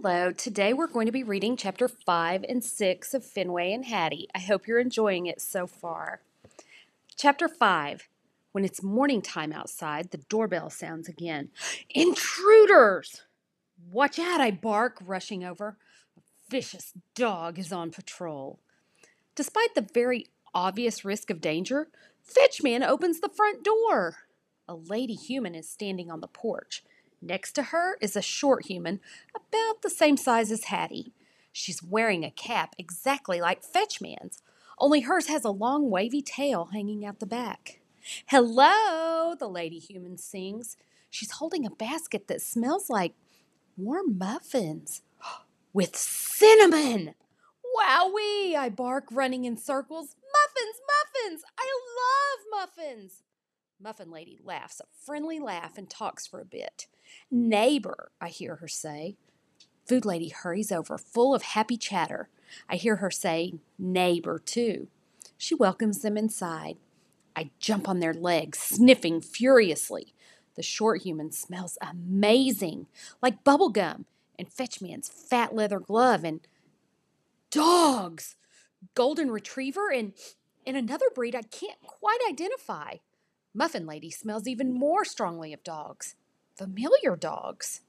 Hello, today we're going to be reading chapter 5 and 6 of Fenway and Hattie. I hope you're enjoying it so far. Chapter 5 When it's morning time outside, the doorbell sounds again. Intruders! Watch out, I bark, rushing over. A vicious dog is on patrol. Despite the very obvious risk of danger, Fetchman opens the front door. A lady human is standing on the porch. Next to her is a short human, about the same size as Hattie. She's wearing a cap exactly like Fetchman's, only hers has a long wavy tail hanging out the back. Hello, the lady human sings. She's holding a basket that smells like warm muffins with cinnamon. Wowee, I bark, running in circles. Muffins, muffins! I love muffins! Muffin Lady laughs a friendly laugh and talks for a bit. Neighbor, I hear her say. Food Lady hurries over, full of happy chatter. I hear her say, neighbor, too. She welcomes them inside. I jump on their legs, sniffing furiously. The short human smells amazing, like bubble gum and Fetchman's fat leather glove and dogs, golden retriever and and another breed I can't quite identify. Muffin Lady smells even more strongly of dogs. Familiar dogs.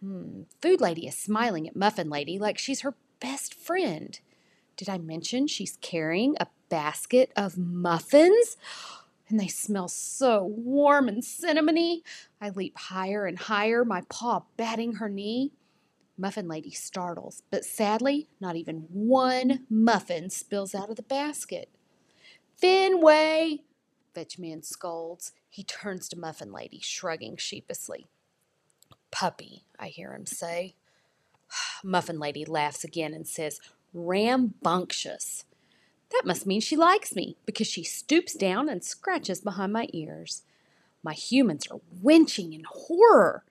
Hmm. Food Lady is smiling at Muffin Lady like she's her best friend. Did I mention she's carrying a basket of muffins? And they smell so warm and cinnamony. I leap higher and higher, my paw batting her knee. Muffin Lady startles, but sadly, not even one muffin spills out of the basket. Fenway, Fetchman scolds. He turns to Muffin Lady, shrugging sheepishly. Puppy, I hear him say. Muffin Lady laughs again and says, Rambunctious. That must mean she likes me, because she stoops down and scratches behind my ears. My humans are winching in horror.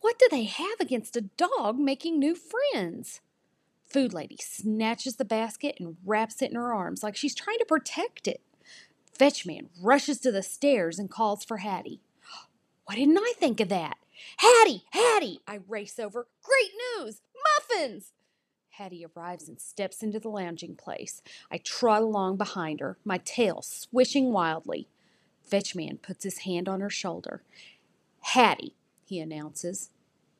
What do they have against a dog making new friends? Food Lady snatches the basket and wraps it in her arms like she's trying to protect it. Fetchman rushes to the stairs and calls for Hattie. Why didn't I think of that? Hattie! Hattie! I race over. Great news! Muffins! Hattie arrives and steps into the lounging place. I trot along behind her, my tail swishing wildly. Fetchman puts his hand on her shoulder. Hattie, he announces.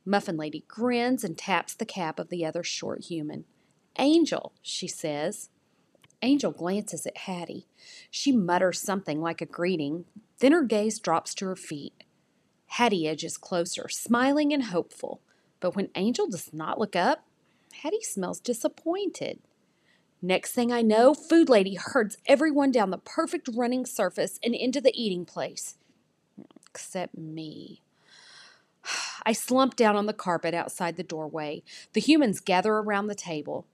Muffin Lady grins and taps the cap of the other short human. Angel, she says. Angel glances at Hattie. She mutters something like a greeting, then her gaze drops to her feet. Hattie edges closer, smiling and hopeful. But when Angel does not look up, Hattie smells disappointed. Next thing I know, Food Lady herds everyone down the perfect running surface and into the eating place. Except me. I slump down on the carpet outside the doorway. The humans gather around the table.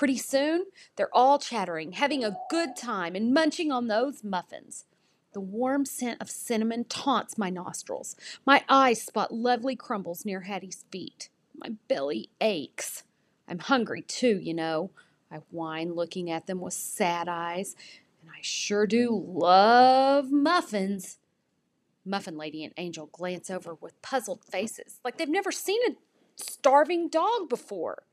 Pretty soon, they're all chattering, having a good time, and munching on those muffins. The warm scent of cinnamon taunts my nostrils. My eyes spot lovely crumbles near Hattie's feet. My belly aches. I'm hungry too, you know. I whine, looking at them with sad eyes, and I sure do love muffins. Muffin Lady and Angel glance over with puzzled faces, like they've never seen a starving dog before.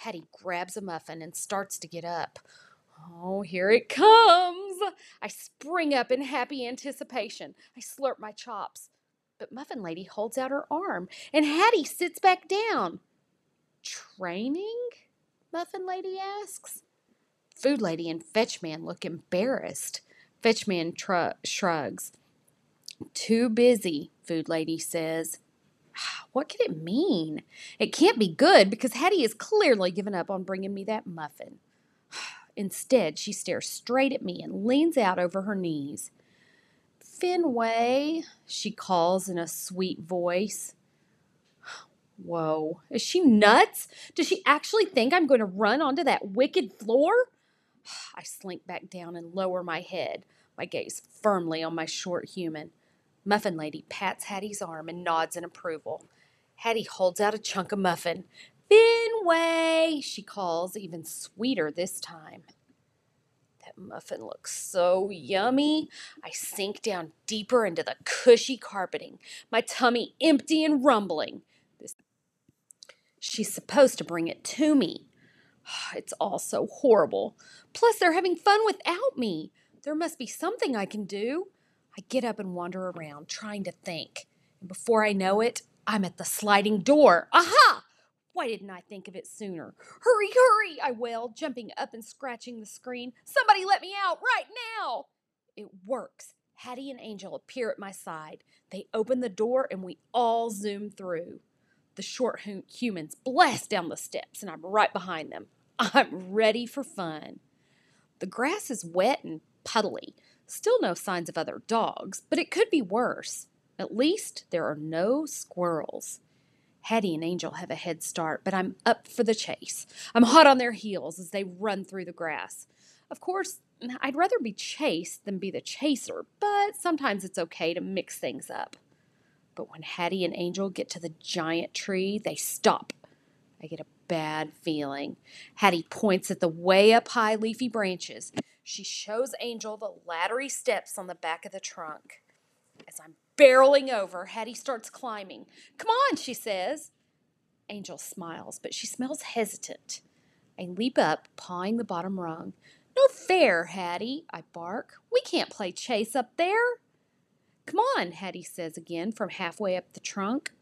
Hattie grabs a muffin and starts to get up. Oh, here it mm. comes! I spring up in happy anticipation. I slurp my chops. But Muffin Lady holds out her arm, and Hattie sits back down. Training? Muffin Lady asks. Food Lady and Fetchman look embarrassed. Fetchman tr- shrugs. Too busy, Food Lady says. What could it mean? It can't be good because Hattie has clearly given up on bringing me that muffin. Instead, she stares straight at me and leans out over her knees. Fenway, she calls in a sweet voice. Whoa, is she nuts? Does she actually think I'm going to run onto that wicked floor? I slink back down and lower my head, my gaze firmly on my short human. Muffin Lady pats Hattie's arm and nods in approval. Hattie holds out a chunk of muffin. Fenway, she calls, even sweeter this time. That muffin looks so yummy. I sink down deeper into the cushy carpeting, my tummy empty and rumbling. This She's supposed to bring it to me. It's all so horrible. Plus, they're having fun without me. There must be something I can do. I get up and wander around, trying to think. And before I know it, I'm at the sliding door. Aha! Why didn't I think of it sooner? Hurry, hurry! I wailed, jumping up and scratching the screen. Somebody let me out right now! It works. Hattie and Angel appear at my side. They open the door and we all zoom through. The short humans blast down the steps and I'm right behind them. I'm ready for fun. The grass is wet and puddly. Still no signs of other dogs, but it could be worse. At least there are no squirrels. Hattie and Angel have a head start, but I'm up for the chase. I'm hot on their heels as they run through the grass. Of course, I'd rather be chased than be the chaser, but sometimes it's okay to mix things up. But when Hattie and Angel get to the giant tree, they stop. I get a bad feeling. Hattie points at the way up high leafy branches. She shows Angel the laddery steps on the back of the trunk. As I'm barreling over, Hattie starts climbing. Come on, she says. Angel smiles, but she smells hesitant. I leap up, pawing the bottom rung. No fair, Hattie, I bark. We can't play chase up there. Come on, Hattie says again from halfway up the trunk.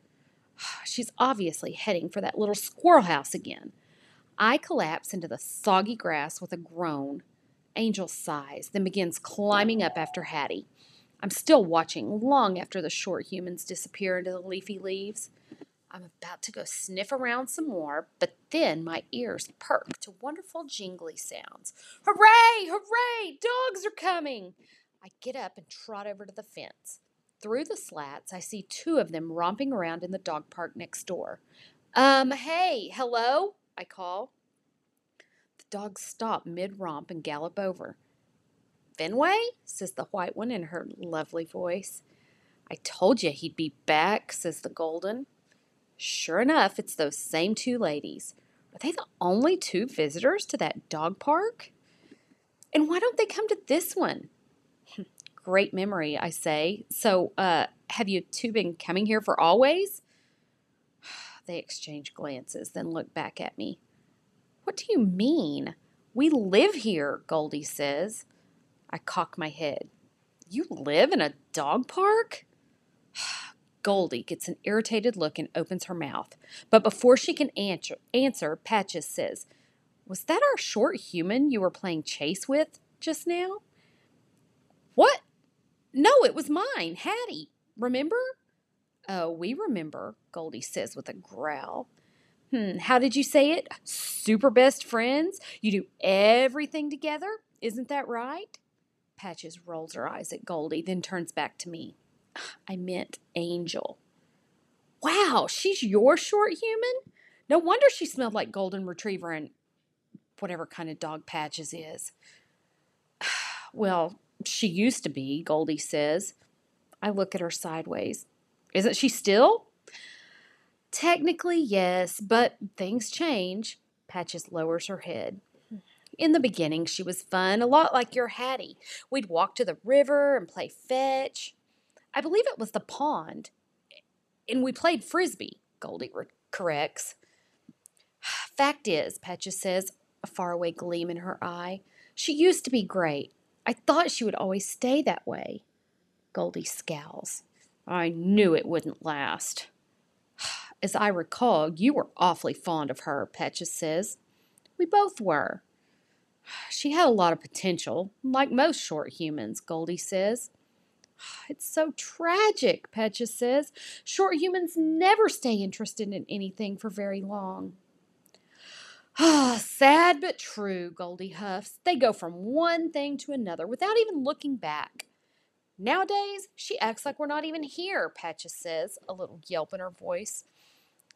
She's obviously heading for that little squirrel house again. I collapse into the soggy grass with a groan. Angel sighs, then begins climbing up after Hattie. I'm still watching long after the short humans disappear into the leafy leaves. I'm about to go sniff around some more, but then my ears perk to wonderful jingly sounds. Hooray! Hooray! Dogs are coming! I get up and trot over to the fence. Through the slats, I see two of them romping around in the dog park next door. Um, hey, hello? I call. The dogs stop mid romp and gallop over. Fenway? says the white one in her lovely voice. I told you he'd be back, says the golden. Sure enough, it's those same two ladies. Are they the only two visitors to that dog park? And why don't they come to this one? Great memory, I say. So, uh, have you two been coming here for always? They exchange glances, then look back at me. What do you mean? We live here, Goldie says. I cock my head. You live in a dog park? Goldie gets an irritated look and opens her mouth. But before she can answer, answer, Patches says, Was that our short human you were playing chase with just now? What? No, it was mine, Hattie. Remember? Oh, we remember, Goldie says with a growl. Hmm, how did you say it? Super best friends? You do everything together? Isn't that right? Patches rolls her eyes at Goldie, then turns back to me. I meant Angel. Wow, she's your short human? No wonder she smelled like golden retriever and whatever kind of dog Patches is. Well, she used to be, Goldie says. I look at her sideways. Isn't she still? Technically, yes, but things change. Patches lowers her head. In the beginning, she was fun, a lot like your Hattie. We'd walk to the river and play fetch. I believe it was the pond. And we played frisbee, Goldie corrects. Fact is, Patches says, a faraway gleam in her eye, she used to be great. I thought she would always stay that way. Goldie scowls. I knew it wouldn't last. As I recall, you were awfully fond of her, Patches says. We both were. She had a lot of potential, like most short humans, Goldie says. It's so tragic, Patches says. Short humans never stay interested in anything for very long. Ah, sad but true, Goldie huffs. They go from one thing to another without even looking back. Nowadays, she acts like we're not even here, Patches says, a little yelp in her voice.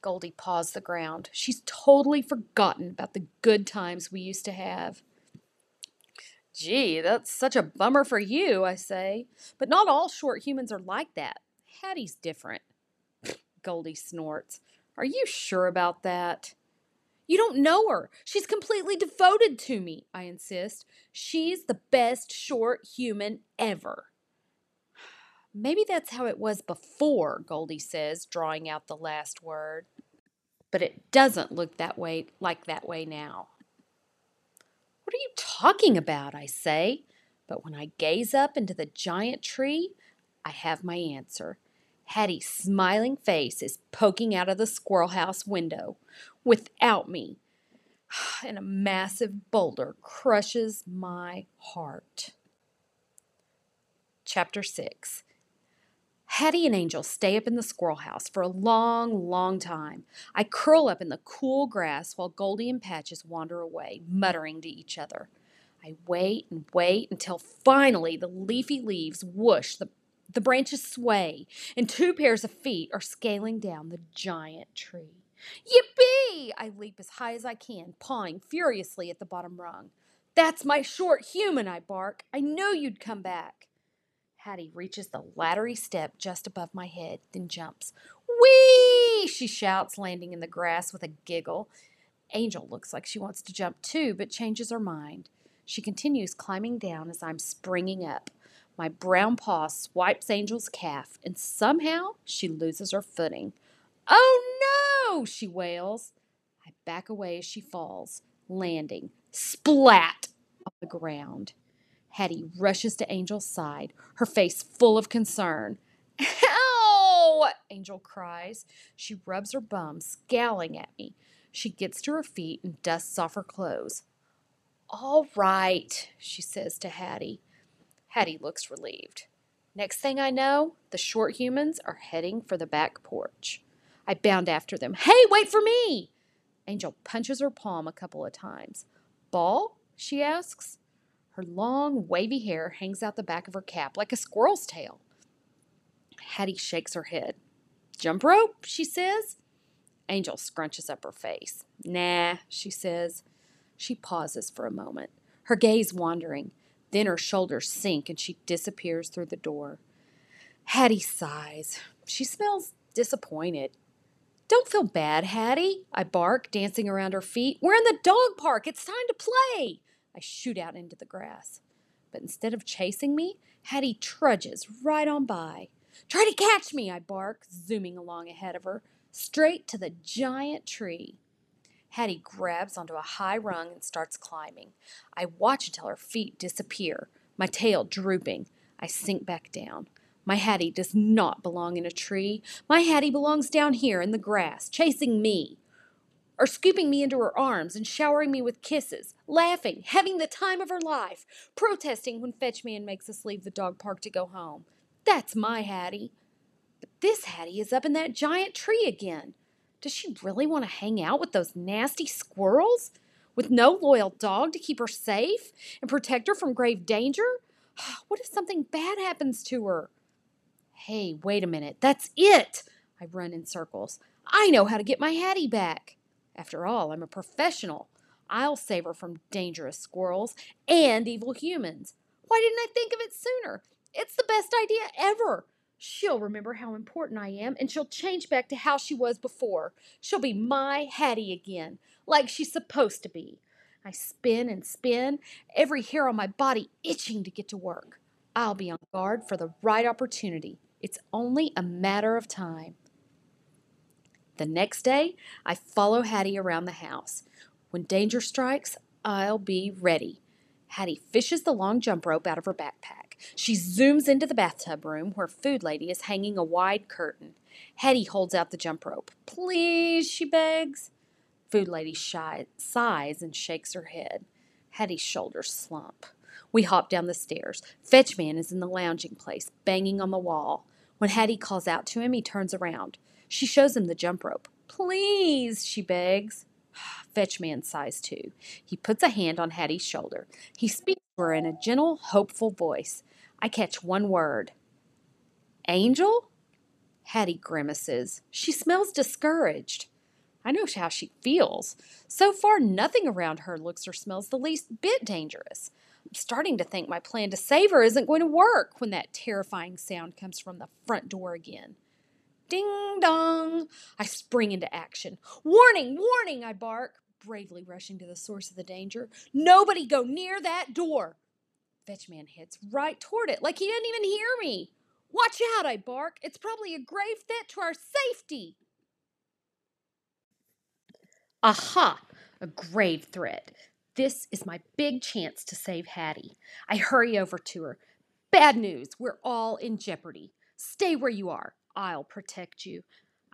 Goldie paws the ground. She's totally forgotten about the good times we used to have. Gee, that's such a bummer for you, I say. But not all short humans are like that. Hattie's different. Goldie snorts. Are you sure about that? You don't know her. She's completely devoted to me, I insist. She's the best short human ever. Maybe that's how it was before, Goldie says, drawing out the last word. But it doesn't look that way like that way now. What are you talking about? I say. But when I gaze up into the giant tree, I have my answer. Hattie's smiling face is poking out of the squirrel house window without me, and a massive boulder crushes my heart. Chapter 6 Hattie and Angel stay up in the squirrel house for a long, long time. I curl up in the cool grass while Goldie and Patches wander away, muttering to each other. I wait and wait until finally the leafy leaves whoosh, the, the branches sway, and two pairs of feet are scaling down the giant tree. Yippee! I leap as high as I can, pawing furiously at the bottom rung. That's my short human, I bark. I know you'd come back. Hattie reaches the laddery step just above my head, then jumps. Whee! she shouts, landing in the grass with a giggle. Angel looks like she wants to jump too, but changes her mind. She continues climbing down as I'm springing up. My brown paw swipes Angel's calf, and somehow she loses her footing. Oh no! she wails. I back away as she falls, landing splat on the ground. Hattie rushes to Angel's side, her face full of concern. Ow! Angel cries. She rubs her bum, scowling at me. She gets to her feet and dusts off her clothes. All right, she says to Hattie. Hattie looks relieved. Next thing I know, the short humans are heading for the back porch. I bound after them. Hey, wait for me! Angel punches her palm a couple of times. Ball? she asks. Her long, wavy hair hangs out the back of her cap like a squirrel's tail. Hattie shakes her head. Jump rope, she says. Angel scrunches up her face. Nah, she says. She pauses for a moment, her gaze wandering. Then her shoulders sink and she disappears through the door. Hattie sighs. She smells disappointed. Don't feel bad, Hattie, I bark, dancing around her feet. We're in the dog park. It's time to play. I shoot out into the grass. But instead of chasing me, Hattie trudges right on by. Try to catch me, I bark, zooming along ahead of her, straight to the giant tree. Hattie grabs onto a high rung and starts climbing. I watch until her feet disappear, my tail drooping. I sink back down. My Hattie does not belong in a tree. My Hattie belongs down here in the grass, chasing me or scooping me into her arms and showering me with kisses, laughing, having the time of her life, protesting when Fetchman makes us leave the dog park to go home. That's my Hattie. But this Hattie is up in that giant tree again. Does she really want to hang out with those nasty squirrels? With no loyal dog to keep her safe and protect her from grave danger? What if something bad happens to her? Hey, wait a minute. That's it! I run in circles. I know how to get my Hattie back. After all, I'm a professional. I'll save her from dangerous squirrels and evil humans. Why didn't I think of it sooner? It's the best idea ever. She'll remember how important I am and she'll change back to how she was before. She'll be my Hattie again, like she's supposed to be. I spin and spin, every hair on my body itching to get to work. I'll be on guard for the right opportunity. It's only a matter of time. The next day, I follow Hattie around the house. When danger strikes, I'll be ready. Hattie fishes the long jump rope out of her backpack. She zooms into the bathtub room where Food Lady is hanging a wide curtain. Hattie holds out the jump rope. Please, she begs. Food Lady shy, sighs and shakes her head. Hattie's shoulders slump. We hop down the stairs. Fetchman is in the lounging place, banging on the wall. When Hattie calls out to him, he turns around. She shows him the jump rope. Please, she begs. Fetchman sighs too. He puts a hand on Hattie's shoulder. He speaks to her in a gentle, hopeful voice. I catch one word. Angel? Hattie grimaces. She smells discouraged. I know how she feels. So far, nothing around her looks or smells the least bit dangerous. I'm starting to think my plan to save her isn't going to work when that terrifying sound comes from the front door again. Ding dong! I spring into action. Warning, warning, I bark, bravely rushing to the source of the danger. Nobody go near that door. Fetchman heads right toward it like he didn't even hear me. Watch out, I bark. It's probably a grave threat to our safety. Aha! A grave threat. This is my big chance to save Hattie. I hurry over to her. Bad news, we're all in jeopardy. Stay where you are. I'll protect you.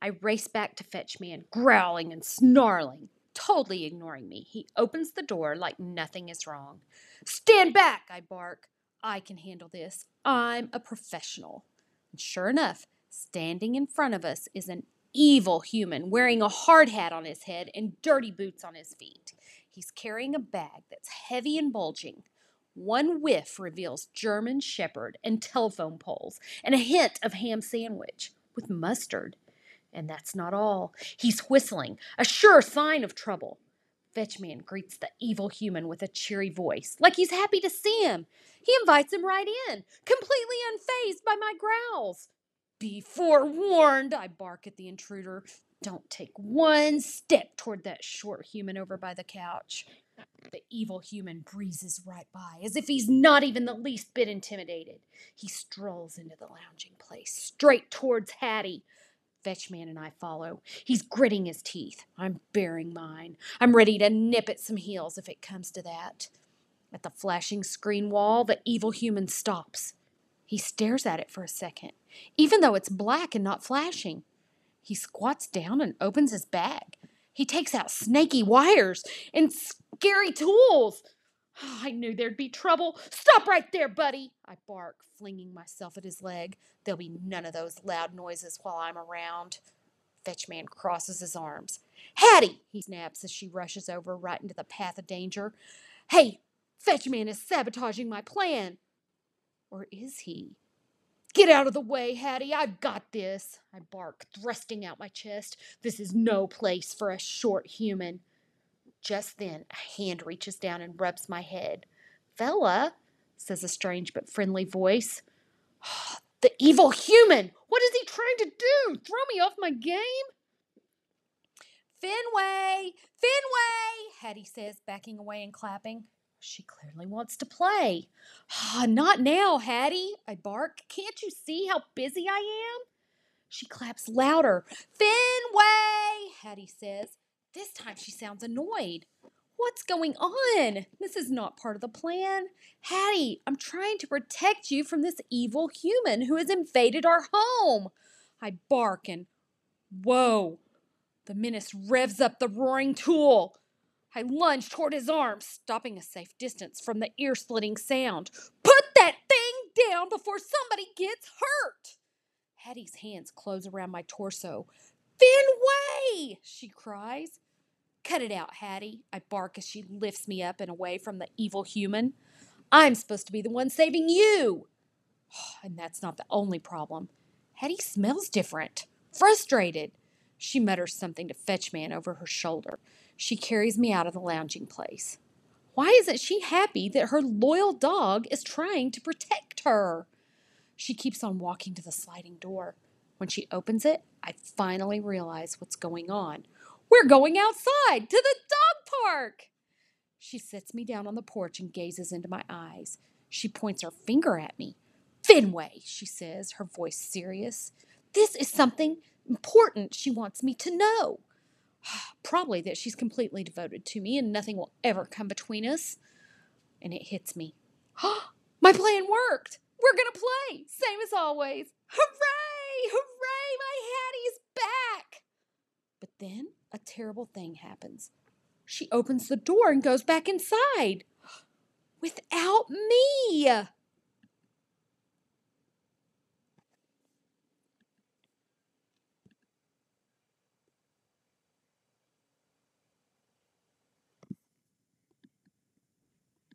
I race back to Fetchman, growling and snarling, totally ignoring me. He opens the door like nothing is wrong. Stand back, I bark. I can handle this. I'm a professional. And sure enough, standing in front of us is an evil human wearing a hard hat on his head and dirty boots on his feet. He's carrying a bag that's heavy and bulging. One whiff reveals German Shepherd and telephone poles and a hint of ham sandwich with mustard. And that's not all. He's whistling, a sure sign of trouble. Fetchman greets the evil human with a cheery voice, like he's happy to see him. He invites him right in, completely unfazed by my growls. Be forewarned, I bark at the intruder. Don't take one step toward that short human over by the couch. The evil human breezes right by, as if he's not even the least bit intimidated. He strolls into the lounging place, straight towards Hattie. Fetchman and I follow. He's gritting his teeth. I'm baring mine. I'm ready to nip at some heels if it comes to that. At the flashing screen wall, the evil human stops. He stares at it for a second, even though it's black and not flashing. He squats down and opens his bag. He takes out snaky wires and scary tools. Oh, I knew there'd be trouble. Stop right there, buddy, I bark, flinging myself at his leg. There'll be none of those loud noises while I'm around. Fetchman crosses his arms. Hattie, he snaps as she rushes over right into the path of danger. Hey, Fetchman is sabotaging my plan. Or is he? Get out of the way, Hattie. I've got this. I bark, thrusting out my chest. This is no place for a short human. Just then, a hand reaches down and rubs my head. Fella, says a strange but friendly voice. the evil human! What is he trying to do? Throw me off my game? Fenway! Fenway! Hattie says, backing away and clapping. She clearly wants to play. Ah, not now, Hattie, I bark. Can't you see how busy I am? She claps louder. Fenway, Hattie says. This time she sounds annoyed. What's going on? This is not part of the plan. Hattie, I'm trying to protect you from this evil human who has invaded our home. I bark and whoa. The menace revs up the roaring tool. I lunge toward his arm, stopping a safe distance from the ear splitting sound. Put that thing down before somebody gets hurt! Hattie's hands close around my torso. Fenway! she cries. Cut it out, Hattie, I bark as she lifts me up and away from the evil human. I'm supposed to be the one saving you. And that's not the only problem. Hattie smells different, frustrated. She mutters something to Fetchman over her shoulder. She carries me out of the lounging place. Why isn't she happy that her loyal dog is trying to protect her? She keeps on walking to the sliding door. When she opens it, I finally realize what's going on. We're going outside to the dog park. She sits me down on the porch and gazes into my eyes. She points her finger at me. Fenway, she says, her voice serious. This is something important she wants me to know. Probably that she's completely devoted to me and nothing will ever come between us. And it hits me. my plan worked. We're to play, same as always. Hooray! Hooray! My Hattie's back! But then a terrible thing happens. She opens the door and goes back inside. Without me!